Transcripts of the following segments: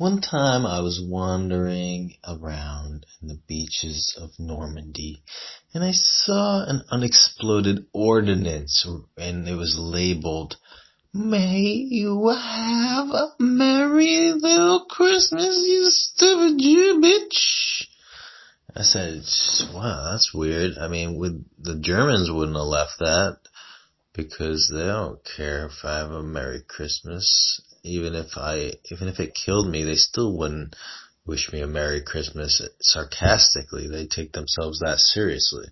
One time I was wandering around in the beaches of Normandy and I saw an unexploded ordnance and it was labeled, May you have a merry little Christmas, you stupid Jew bitch. I said, wow, that's weird. I mean, the Germans wouldn't have left that because they don't care if I have a Merry Christmas. Even if I, even if it killed me, they still wouldn't wish me a Merry Christmas sarcastically. They take themselves that seriously.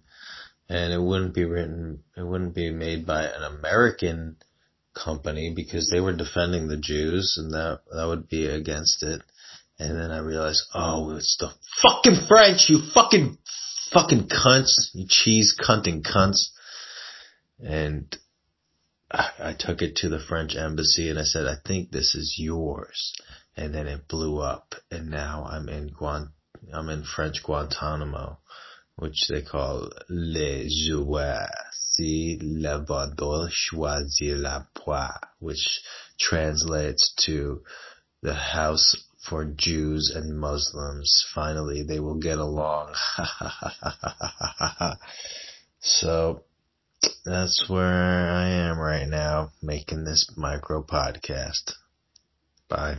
And it wouldn't be written, it wouldn't be made by an American company because they were defending the Jews and that, that would be against it. And then I realized, oh, it's the fucking French, you fucking, fucking cunts, you cheese cunting cunts. And I took it to the French embassy and I said, I think this is yours. And then it blew up and now I'm in Guant, I'm in French Guantanamo, which they call les joueurs. Si le vendeur choisit la proie, which translates to the house for Jews and Muslims. Finally, they will get along. so, that's where I am right now making this micro podcast. Bye.